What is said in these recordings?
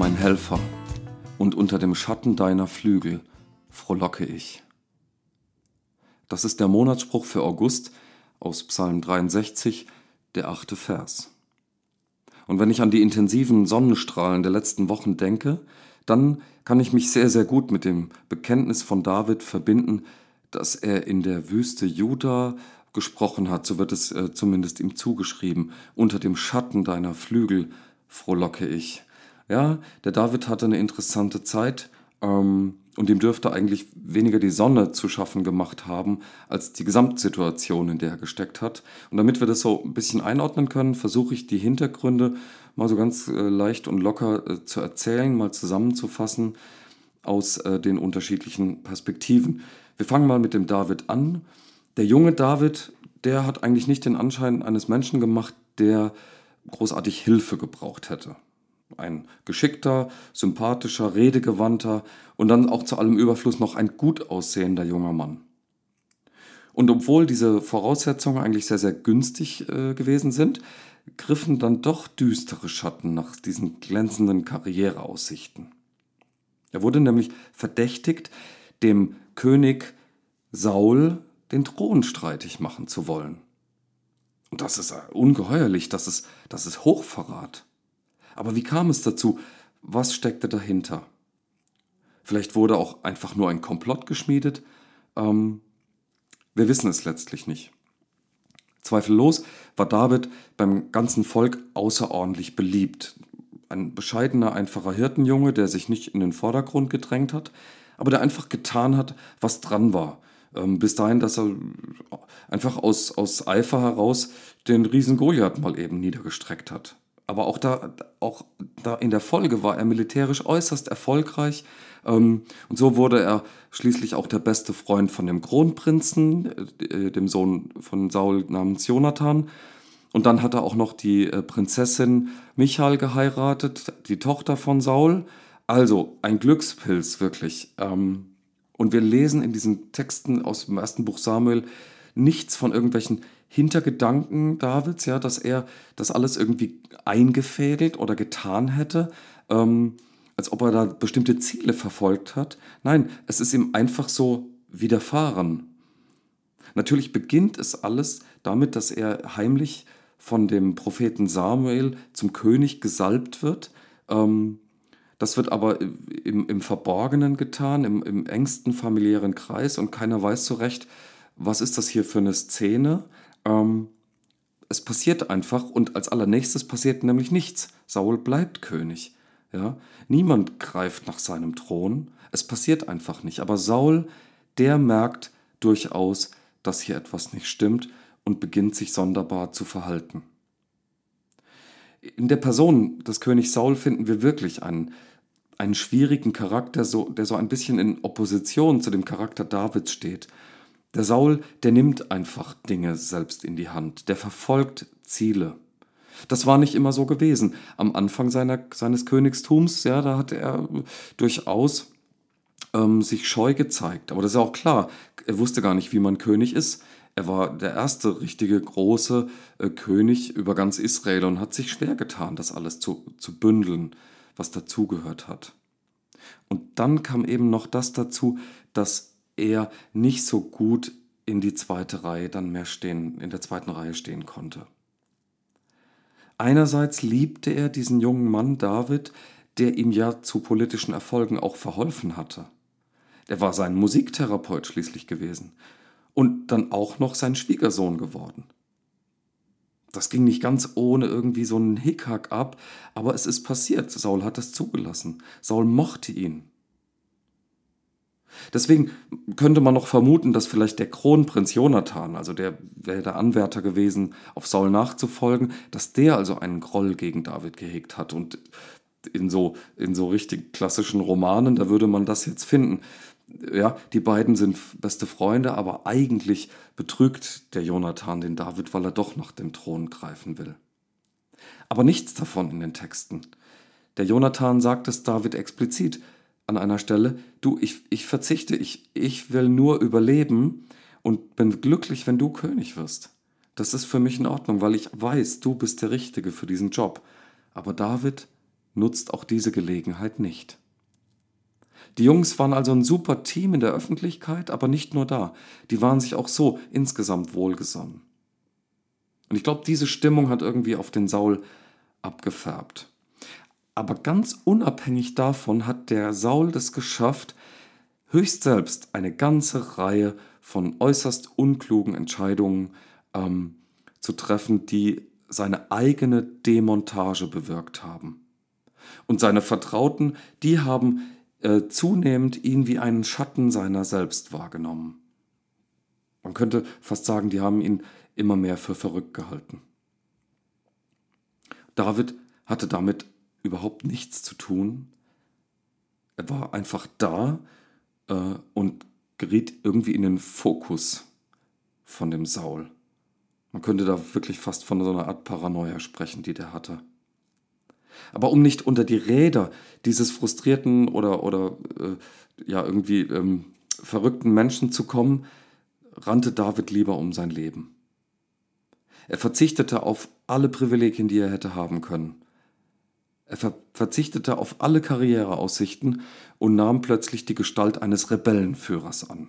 mein Helfer, und unter dem Schatten deiner Flügel frohlocke ich. Das ist der Monatsspruch für August aus Psalm 63, der achte Vers. Und wenn ich an die intensiven Sonnenstrahlen der letzten Wochen denke, dann kann ich mich sehr, sehr gut mit dem Bekenntnis von David verbinden, dass er in der Wüste Juda gesprochen hat, so wird es äh, zumindest ihm zugeschrieben, unter dem Schatten deiner Flügel frohlocke ich. Ja, der David hatte eine interessante Zeit ähm, und ihm dürfte eigentlich weniger die Sonne zu schaffen gemacht haben, als die Gesamtsituation, in der er gesteckt hat. Und damit wir das so ein bisschen einordnen können, versuche ich die Hintergründe mal so ganz äh, leicht und locker äh, zu erzählen, mal zusammenzufassen aus äh, den unterschiedlichen Perspektiven. Wir fangen mal mit dem David an. Der junge David, der hat eigentlich nicht den Anschein eines Menschen gemacht, der großartig Hilfe gebraucht hätte. Ein geschickter, sympathischer, redegewandter und dann auch zu allem Überfluss noch ein gut aussehender junger Mann. Und obwohl diese Voraussetzungen eigentlich sehr, sehr günstig äh, gewesen sind, griffen dann doch düstere Schatten nach diesen glänzenden Karriereaussichten. Er wurde nämlich verdächtigt, dem König Saul den Thron streitig machen zu wollen. Und das ist ungeheuerlich, das ist, das ist Hochverrat. Aber wie kam es dazu? Was steckte dahinter? Vielleicht wurde auch einfach nur ein Komplott geschmiedet. Ähm, wir wissen es letztlich nicht. Zweifellos war David beim ganzen Volk außerordentlich beliebt. Ein bescheidener, einfacher Hirtenjunge, der sich nicht in den Vordergrund gedrängt hat, aber der einfach getan hat, was dran war. Ähm, bis dahin, dass er einfach aus, aus Eifer heraus den Riesen Goliath mal eben niedergestreckt hat. Aber auch da, auch da in der Folge war er militärisch äußerst erfolgreich. Ähm, und so wurde er schließlich auch der beste Freund von dem Kronprinzen, äh, dem Sohn von Saul namens Jonathan. Und dann hat er auch noch die äh, Prinzessin Michael geheiratet, die Tochter von Saul. Also ein Glückspilz wirklich. Ähm, und wir lesen in diesen Texten aus dem ersten Buch Samuel nichts von irgendwelchen Hintergedanken Davids, ja, dass er das alles irgendwie eingefädelt oder getan hätte, ähm, als ob er da bestimmte Ziele verfolgt hat. Nein, es ist ihm einfach so widerfahren. Natürlich beginnt es alles damit, dass er heimlich von dem Propheten Samuel zum König gesalbt wird. Ähm, das wird aber im, im Verborgenen getan, im, im engsten familiären Kreis und keiner weiß so recht, was ist das hier für eine Szene. Ähm, es passiert einfach und als allernächstes passiert nämlich nichts. Saul bleibt König. Ja? Niemand greift nach seinem Thron. Es passiert einfach nicht. Aber Saul, der merkt durchaus, dass hier etwas nicht stimmt und beginnt sich sonderbar zu verhalten. In der Person des Königs Saul finden wir wirklich einen, einen schwierigen Charakter, so, der so ein bisschen in Opposition zu dem Charakter Davids steht. Der Saul, der nimmt einfach Dinge selbst in die Hand, der verfolgt Ziele. Das war nicht immer so gewesen. Am Anfang seiner, seines Königstums, ja, da hat er durchaus ähm, sich scheu gezeigt. Aber das ist auch klar, er wusste gar nicht, wie man König ist. Er war der erste richtige große äh, König über ganz Israel und hat sich schwer getan, das alles zu, zu bündeln, was dazugehört hat. Und dann kam eben noch das dazu, dass er nicht so gut in die zweite Reihe dann mehr stehen, in der zweiten Reihe stehen konnte. Einerseits liebte er diesen jungen Mann David, der ihm ja zu politischen Erfolgen auch verholfen hatte. Er war sein Musiktherapeut schließlich gewesen und dann auch noch sein Schwiegersohn geworden. Das ging nicht ganz ohne irgendwie so einen Hickhack ab, aber es ist passiert. Saul hat es zugelassen. Saul mochte ihn. Deswegen könnte man noch vermuten, dass vielleicht der Kronprinz Jonathan, also der wäre der Anwärter gewesen, auf Saul nachzufolgen, dass der also einen Groll gegen David gehegt hat. Und in so, in so richtig klassischen Romanen, da würde man das jetzt finden. Ja, die beiden sind beste Freunde, aber eigentlich betrügt der Jonathan den David, weil er doch nach dem Thron greifen will. Aber nichts davon in den Texten. Der Jonathan sagt es David explizit an einer Stelle, du, ich, ich verzichte, ich, ich will nur überleben und bin glücklich, wenn du König wirst. Das ist für mich in Ordnung, weil ich weiß, du bist der Richtige für diesen Job. Aber David, nutzt auch diese Gelegenheit nicht. Die Jungs waren also ein super Team in der Öffentlichkeit, aber nicht nur da. Die waren sich auch so insgesamt wohlgesonnen. Und ich glaube, diese Stimmung hat irgendwie auf den Saul abgefärbt. Aber ganz unabhängig davon hat der Saul es geschafft, höchst selbst eine ganze Reihe von äußerst unklugen Entscheidungen ähm, zu treffen, die seine eigene Demontage bewirkt haben. Und seine Vertrauten, die haben äh, zunehmend ihn wie einen Schatten seiner selbst wahrgenommen. Man könnte fast sagen, die haben ihn immer mehr für verrückt gehalten. David hatte damit überhaupt nichts zu tun. Er war einfach da äh, und geriet irgendwie in den Fokus von dem Saul. Man könnte da wirklich fast von so einer Art Paranoia sprechen, die der hatte. Aber um nicht unter die Räder dieses frustrierten oder, oder äh, ja irgendwie ähm, verrückten Menschen zu kommen, rannte David lieber um sein Leben. Er verzichtete auf alle Privilegien, die er hätte haben können. Er ver verzichtete auf alle Karriereaussichten und nahm plötzlich die Gestalt eines Rebellenführers an.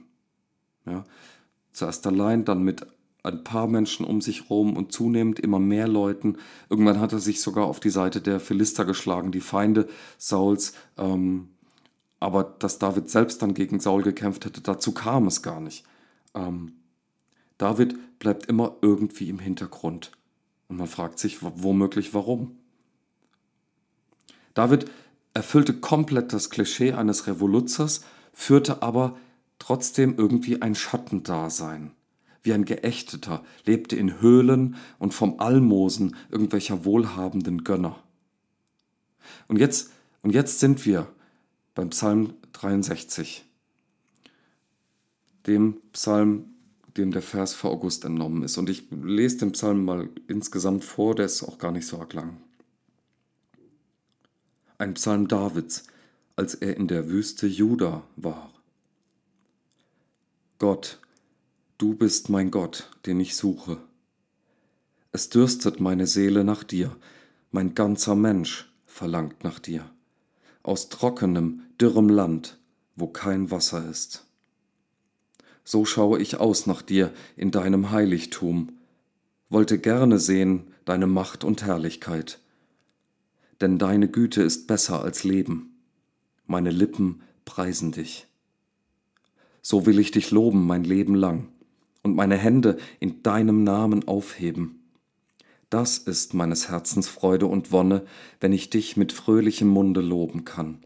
Zuerst allein, dann mit ein paar Menschen um sich herum und zunehmend immer mehr Leuten. Irgendwann hat er sich sogar auf die Seite der Philister geschlagen, die Feinde Sauls. Ähm, aber dass David selbst dann gegen Saul gekämpft hätte, dazu kam es gar nicht. Ähm, David bleibt immer irgendwie im Hintergrund. Und man fragt sich womöglich warum. David erfüllte komplett das Klischee eines Revoluzers, führte aber trotzdem irgendwie ein Schattendasein wie ein Geächteter, lebte in Höhlen und vom Almosen irgendwelcher wohlhabenden Gönner. Und jetzt, und jetzt sind wir beim Psalm 63, dem Psalm, dem der Vers für August entnommen ist. Und ich lese den Psalm mal insgesamt vor, der ist auch gar nicht so arg lang. Ein Psalm Davids, als er in der Wüste Juda war. Gott, Du bist mein Gott, den ich suche. Es dürstet meine Seele nach dir, mein ganzer Mensch verlangt nach dir, aus trockenem, dürrem Land, wo kein Wasser ist. So schaue ich aus nach dir in deinem Heiligtum, wollte gerne sehen deine Macht und Herrlichkeit. Denn deine Güte ist besser als Leben, meine Lippen preisen dich. So will ich dich loben mein Leben lang und meine Hände in deinem Namen aufheben. Das ist meines Herzens Freude und Wonne, wenn ich dich mit fröhlichem Munde loben kann.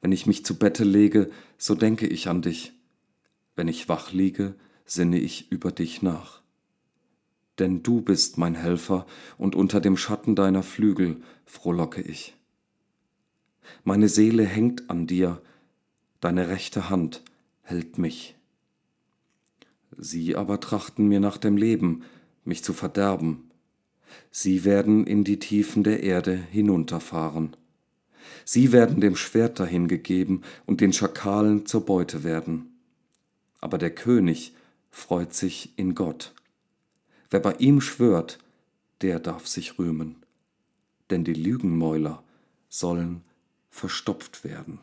Wenn ich mich zu Bette lege, so denke ich an dich. Wenn ich wach liege, sinne ich über dich nach. Denn du bist mein Helfer, und unter dem Schatten deiner Flügel frohlocke ich. Meine Seele hängt an dir, deine rechte Hand hält mich. Sie aber trachten mir nach dem Leben, mich zu verderben. Sie werden in die Tiefen der Erde hinunterfahren. Sie werden dem Schwert dahingegeben und den Schakalen zur Beute werden. Aber der König freut sich in Gott. Wer bei ihm schwört, der darf sich rühmen. Denn die Lügenmäuler sollen verstopft werden.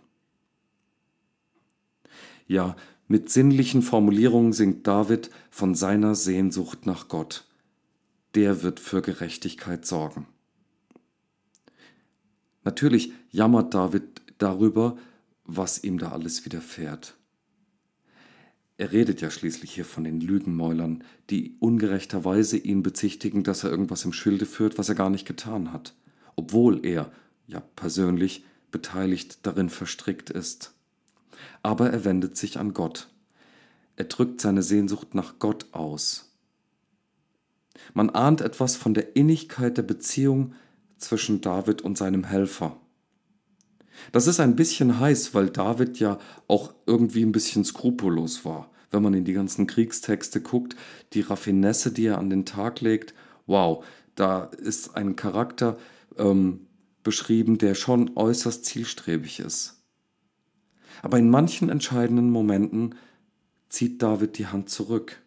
Ja, mit sinnlichen Formulierungen singt David von seiner Sehnsucht nach Gott. Der wird für Gerechtigkeit sorgen. Natürlich jammert David darüber, was ihm da alles widerfährt. Er redet ja schließlich hier von den Lügenmäulern, die ungerechterweise ihn bezichtigen, dass er irgendwas im Schilde führt, was er gar nicht getan hat, obwohl er, ja persönlich, beteiligt darin verstrickt ist aber er wendet sich an Gott. Er drückt seine Sehnsucht nach Gott aus. Man ahnt etwas von der Innigkeit der Beziehung zwischen David und seinem Helfer. Das ist ein bisschen heiß, weil David ja auch irgendwie ein bisschen skrupellos war. Wenn man in die ganzen Kriegstexte guckt, die Raffinesse, die er an den Tag legt, wow, da ist ein Charakter ähm, beschrieben, der schon äußerst zielstrebig ist. Aber in manchen entscheidenden Momenten zieht David die Hand zurück.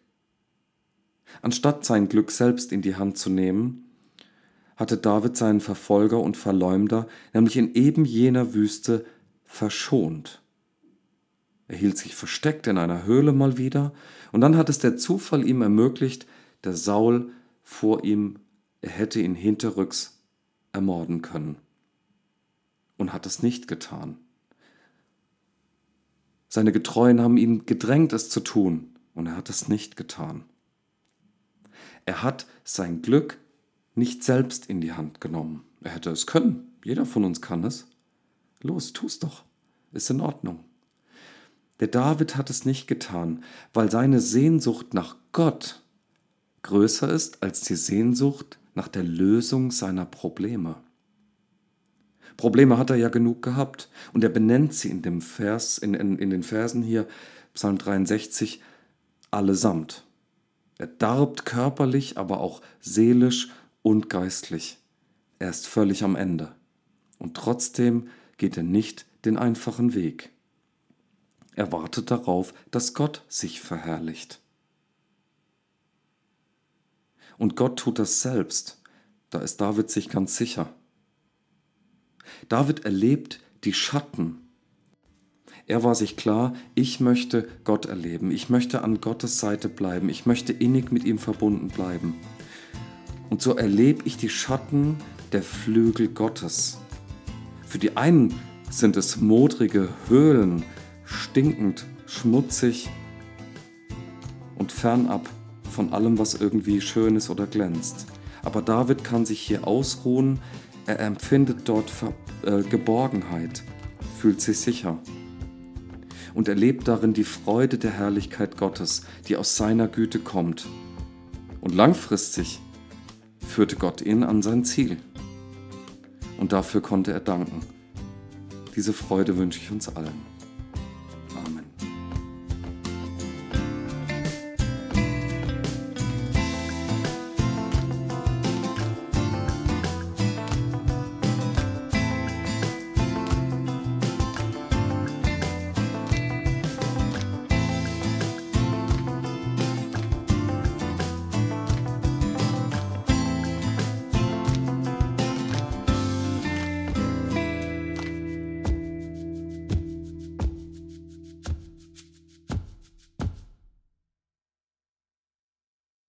Anstatt sein Glück selbst in die Hand zu nehmen, hatte David seinen Verfolger und Verleumder nämlich in eben jener Wüste verschont. Er hielt sich versteckt in einer Höhle mal wieder, und dann hat es der Zufall ihm ermöglicht, der Saul vor ihm, er hätte ihn hinterrücks ermorden können. Und hat es nicht getan. Seine Getreuen haben ihn gedrängt, es zu tun, und er hat es nicht getan. Er hat sein Glück nicht selbst in die Hand genommen. Er hätte es können. Jeder von uns kann es. Los, tu's doch. Ist in Ordnung. Der David hat es nicht getan, weil seine Sehnsucht nach Gott größer ist als die Sehnsucht nach der Lösung seiner Probleme. Probleme hat er ja genug gehabt und er benennt sie in dem Vers, in, in, in den Versen hier, Psalm 63, allesamt. Er darbt körperlich, aber auch seelisch und geistlich. Er ist völlig am Ende. Und trotzdem geht er nicht den einfachen Weg. Er wartet darauf, dass Gott sich verherrlicht. Und Gott tut das selbst. Da ist David sich ganz sicher. David erlebt die Schatten. Er war sich klar, ich möchte Gott erleben, ich möchte an Gottes Seite bleiben, ich möchte innig mit ihm verbunden bleiben. Und so erlebe ich die Schatten der Flügel Gottes. Für die einen sind es modrige Höhlen, stinkend, schmutzig und fernab von allem, was irgendwie schön ist oder glänzt. Aber David kann sich hier ausruhen, er empfindet dort äh, Geborgenheit, fühlt sich sicher und erlebt darin die Freude der Herrlichkeit Gottes, die aus seiner Güte kommt. Und langfristig führte Gott ihn an sein Ziel. Und dafür konnte er danken. Diese Freude wünsche ich uns allen.